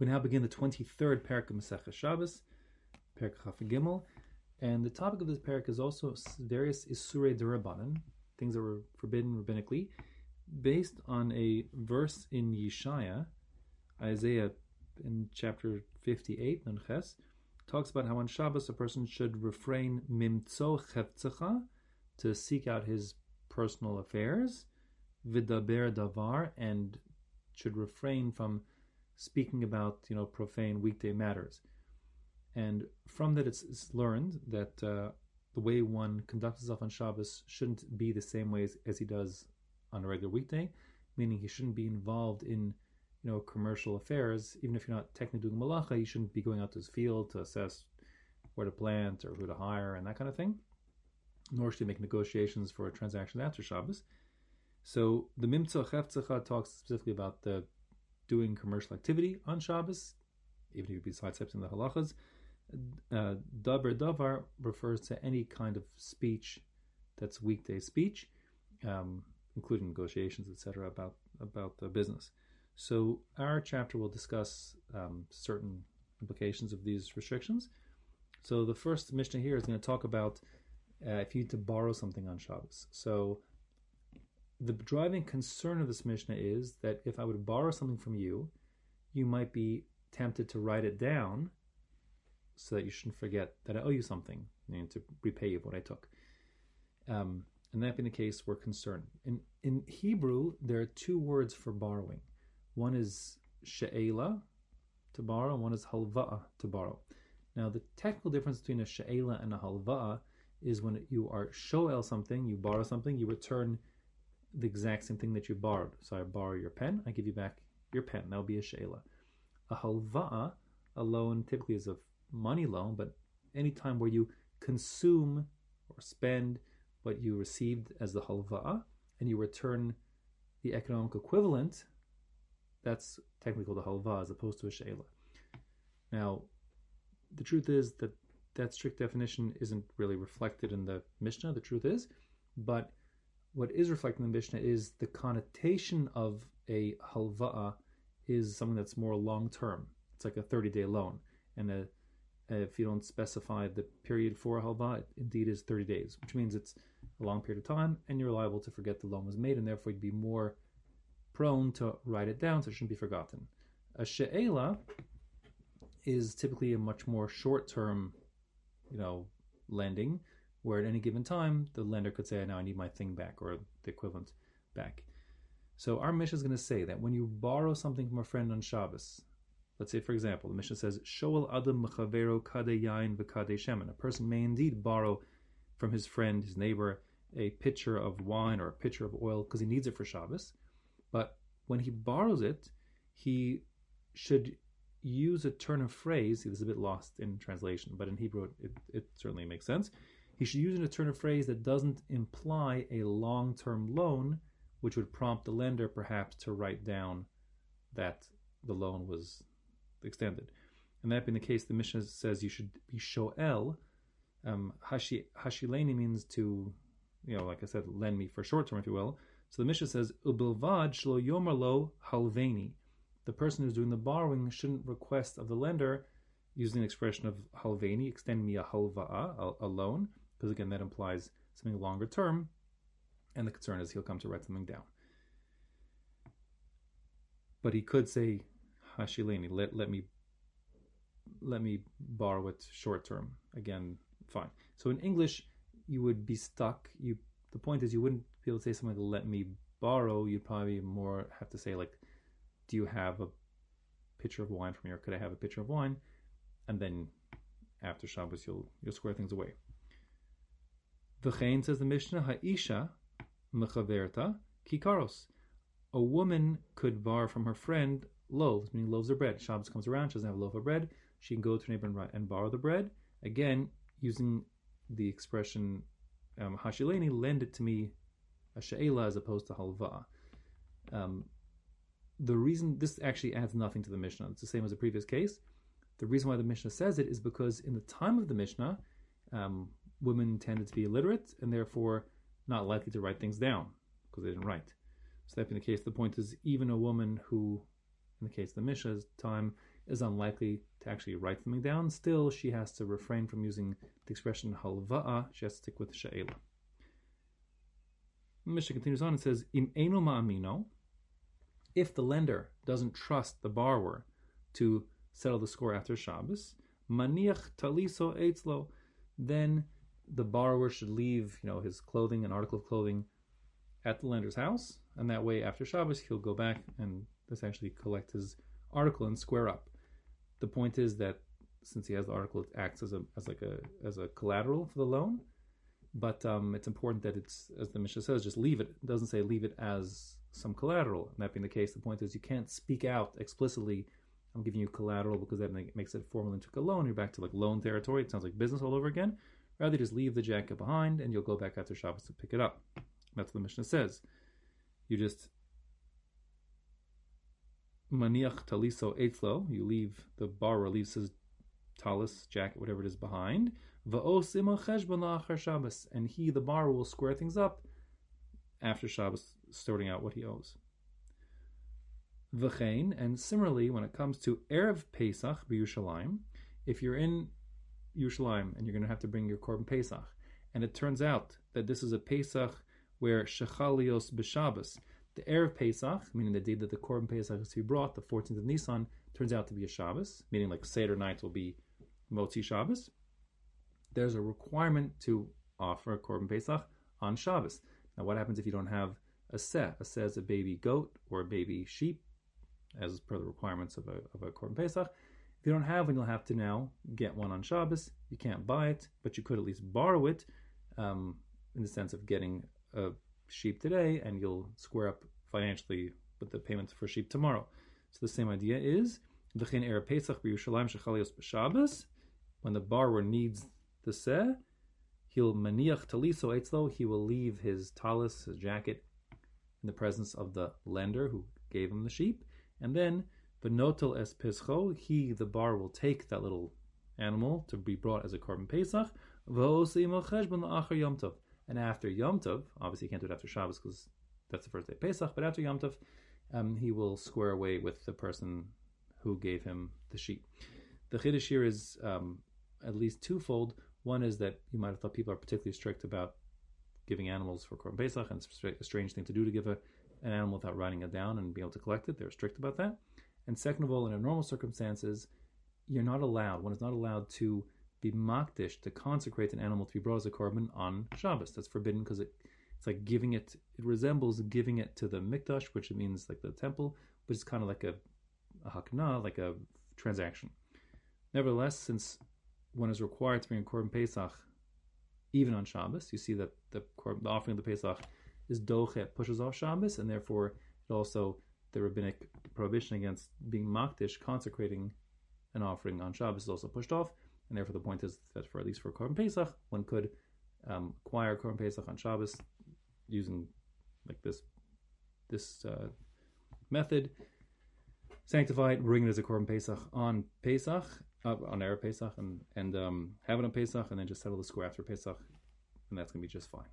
We now begin the 23rd parak of Masechah Shabbos, parak Chaf and the topic of this parak is also various Isurei Durabanan, things that were forbidden rabbinically, based on a verse in Yeshaya, Isaiah in chapter 58, Nunches, talks about how on Shabbos a person should refrain mimtzo chevtzecha, to seek out his personal affairs, vidaber davar, and should refrain from speaking about you know profane weekday matters. And from that, it's, it's learned that uh, the way one conducts himself on Shabbos shouldn't be the same ways as he does on a regular weekday, meaning he shouldn't be involved in you know commercial affairs. Even if you're not technically doing malacha, you shouldn't be going out to his field to assess where to plant or who to hire and that kind of thing. Nor should he make negotiations for a transaction after Shabbos. So the Mimtza Chefzecha talks specifically about the doing commercial activity on Shabbos, even if you be sidestepping the halachas. Uh, davar davar refers to any kind of speech that's weekday speech, um, including negotiations, etc., about about the business. So our chapter will discuss um, certain implications of these restrictions. So the first Mishnah here is going to talk about uh, if you need to borrow something on Shabbos. So the driving concern of this Mishnah is that if I would borrow something from you, you might be tempted to write it down so that you shouldn't forget that I owe you something and to repay you what I took. Um, and that being the case, we're concerned. In in Hebrew, there are two words for borrowing. One is she'ela, to borrow, one is halva'a, to borrow. Now, the technical difference between a she'ela and a halva'a is when you are shoel something, you borrow something, you return the exact same thing that you borrowed. So I borrow your pen, I give you back your pen. That will be a she'ela. A halva'a, a loan, typically is a money loan, but any time where you consume or spend what you received as the halva'a and you return the economic equivalent, that's technically called a halva as opposed to a she'ela. Now, the truth is that that strict definition isn't really reflected in the Mishnah. The truth is, but what is reflected in the Mishnah is the connotation of a halva'a is something that's more long term. It's like a 30 day loan. And a, if you don't specify the period for a halva, it indeed is 30 days, which means it's a long period of time and you're liable to forget the loan was made and therefore you'd be more prone to write it down so it shouldn't be forgotten. A she'ela is typically a much more short term, you know, lending where at any given time the lender could say, "Now I need my thing back" or the equivalent back. So our Mishnah is going to say that when you borrow something from a friend on Shabbos, let's say for example, the Mishnah says, "Shoel adam mechavero kade yain v'kade shemen." A person may indeed borrow from his friend, his neighbor, a pitcher of wine or a pitcher of oil because he needs it for Shabbos. But when he borrows it, he should use a turn of phrase. This is a bit lost in translation, but in Hebrew it, it certainly makes sense he should use an of phrase that doesn't imply a long term loan, which would prompt the lender perhaps to write down that the loan was extended. And that being the case, the Mishnah says you should be shoel. Um, hashi, hashileni means to, you know, like I said, lend me for short term, if you will. So the Mishnah says, ubilvad shlo yomarlo halveni. The person who's doing the borrowing shouldn't request of the lender using the expression of halveni, extend me a halva'a, a, a loan, because again, that implies something longer term, and the concern is he'll come to write something down. But he could say, Hashileni, let, let me let me borrow it short term. Again, fine. So in English, you would be stuck. You the point is you wouldn't be able to say something like let me borrow. You'd probably more have to say like, do you have a pitcher of wine from here? Could I have a pitcher of wine? And then after Shabbos, you'll you'll square things away. V'chein says the Mishnah, Ha'isha mechaverta kikaros. A woman could borrow from her friend loaves, meaning loaves of bread. Shabbos comes around, she doesn't have a loaf of bread. She can go to her neighbor and, borrow the bread. Again, using the expression um, hashileni, lend it to me, a she'ela as opposed to halva. Um, the reason this actually adds nothing to the Mishnah. It's the same as the previous case. The reason why the Mishnah says it is because in the time of the Mishnah, um, women tended to be illiterate and therefore not likely to write things down because they didn't write. So that being the case, the point is even a woman who, in the case of the Mishnah's time, is unlikely to actually write something down, still she has to refrain from using the expression halva'a. She has to stick with she'ela. Mishnah continues on and says, Im eno ma'amino, if the lender doesn't trust the borrower to settle the score after Shabbos, maniach taliso eitzlo, then the borrower should leave, you know, his clothing, an article of clothing, at the lender's house, and that way after Shabbos he'll go back and essentially collect his article and square up. The point is that since he has the article, it acts as a as like a as a collateral for the loan. But um, it's important that it's as the Mishnah says, just leave it. It doesn't say leave it as some collateral. And that being the case, the point is you can't speak out explicitly. I'm giving you collateral because that makes it formal into a loan. You're back to like loan territory. It sounds like business all over again. Rather, just leave the jacket behind, and you'll go back after Shabbos to pick it up. That's what the Mishnah says. You just maniach taliso eitzlo. You leave the borrower leaves his talis jacket, whatever it is, behind. And he, the borrower, will square things up after Shabbos, sorting out what he owes. And similarly, when it comes to erev Pesach b'Yerushalayim, if you're in Yerushalayim and you're going to have to bring your korban Pesach, and it turns out that this is a Pesach where shechalios b'Shabbos, the erev Pesach, meaning the day that the korban Pesach is to be brought, the 14th of Nisan, turns out to be a Shabbos, meaning like Seder night will be Motzi Shabbos. There's a requirement to offer a korban Pesach on Shabbos. Now, what happens if you don't have a seh? A seh is a baby goat or a baby sheep, as per the requirements of a, of a korban Pesach. If you don't have one, you'll have to now get one on Shabbos. You can't buy it, but you could at least borrow it um, in the sense of getting a sheep today and you'll square up financially with the payments for sheep tomorrow. So the same idea is when the borrower needs the seh, he'll maniach taliso etzlo, he will leave his talis, his jacket, in the presence of the lender who gave him the sheep, and then Benotel es pescho, he, the bar, will take that little animal to be brought as a korban pesach. And after Yom Tov, obviously you can't do it after Shabbos because that's the first day of Pesach, but after Yom Tov, um, he will square away with the person who gave him the sheep. The Chiddush here is um, at least twofold. One is that you might have thought people are particularly strict about giving animals for Korban Pesach, and it's a strange thing to do to give a, an animal without writing it down and being able to collect it. They're strict about that. And second of all, in normal circumstances, you're not allowed, one is not allowed to be makdish, to consecrate an animal to be brought as a korban on Shabbos. That's forbidden because it, it's like giving it, it resembles giving it to the mikdash, which it means like the temple, but it's kind of like a, a hakna, like a transaction. Nevertheless, since one is required to bring a korban Pesach even on Shabbos, you see that the, the offering of the Pesach is dochet, pushes off Shabbos, and therefore it also the rabbinic prohibition against being makdish, consecrating an offering on Shabbos, is also pushed off, and therefore the point is that for at least for Korban Pesach, one could um, acquire Korban Pesach on Shabbos using like this this uh, method, sanctify it, bring it as a Korban Pesach on Pesach, uh, on Erev Pesach, and and um, have it on Pesach, and then just settle the score after Pesach, and that's going to be just fine.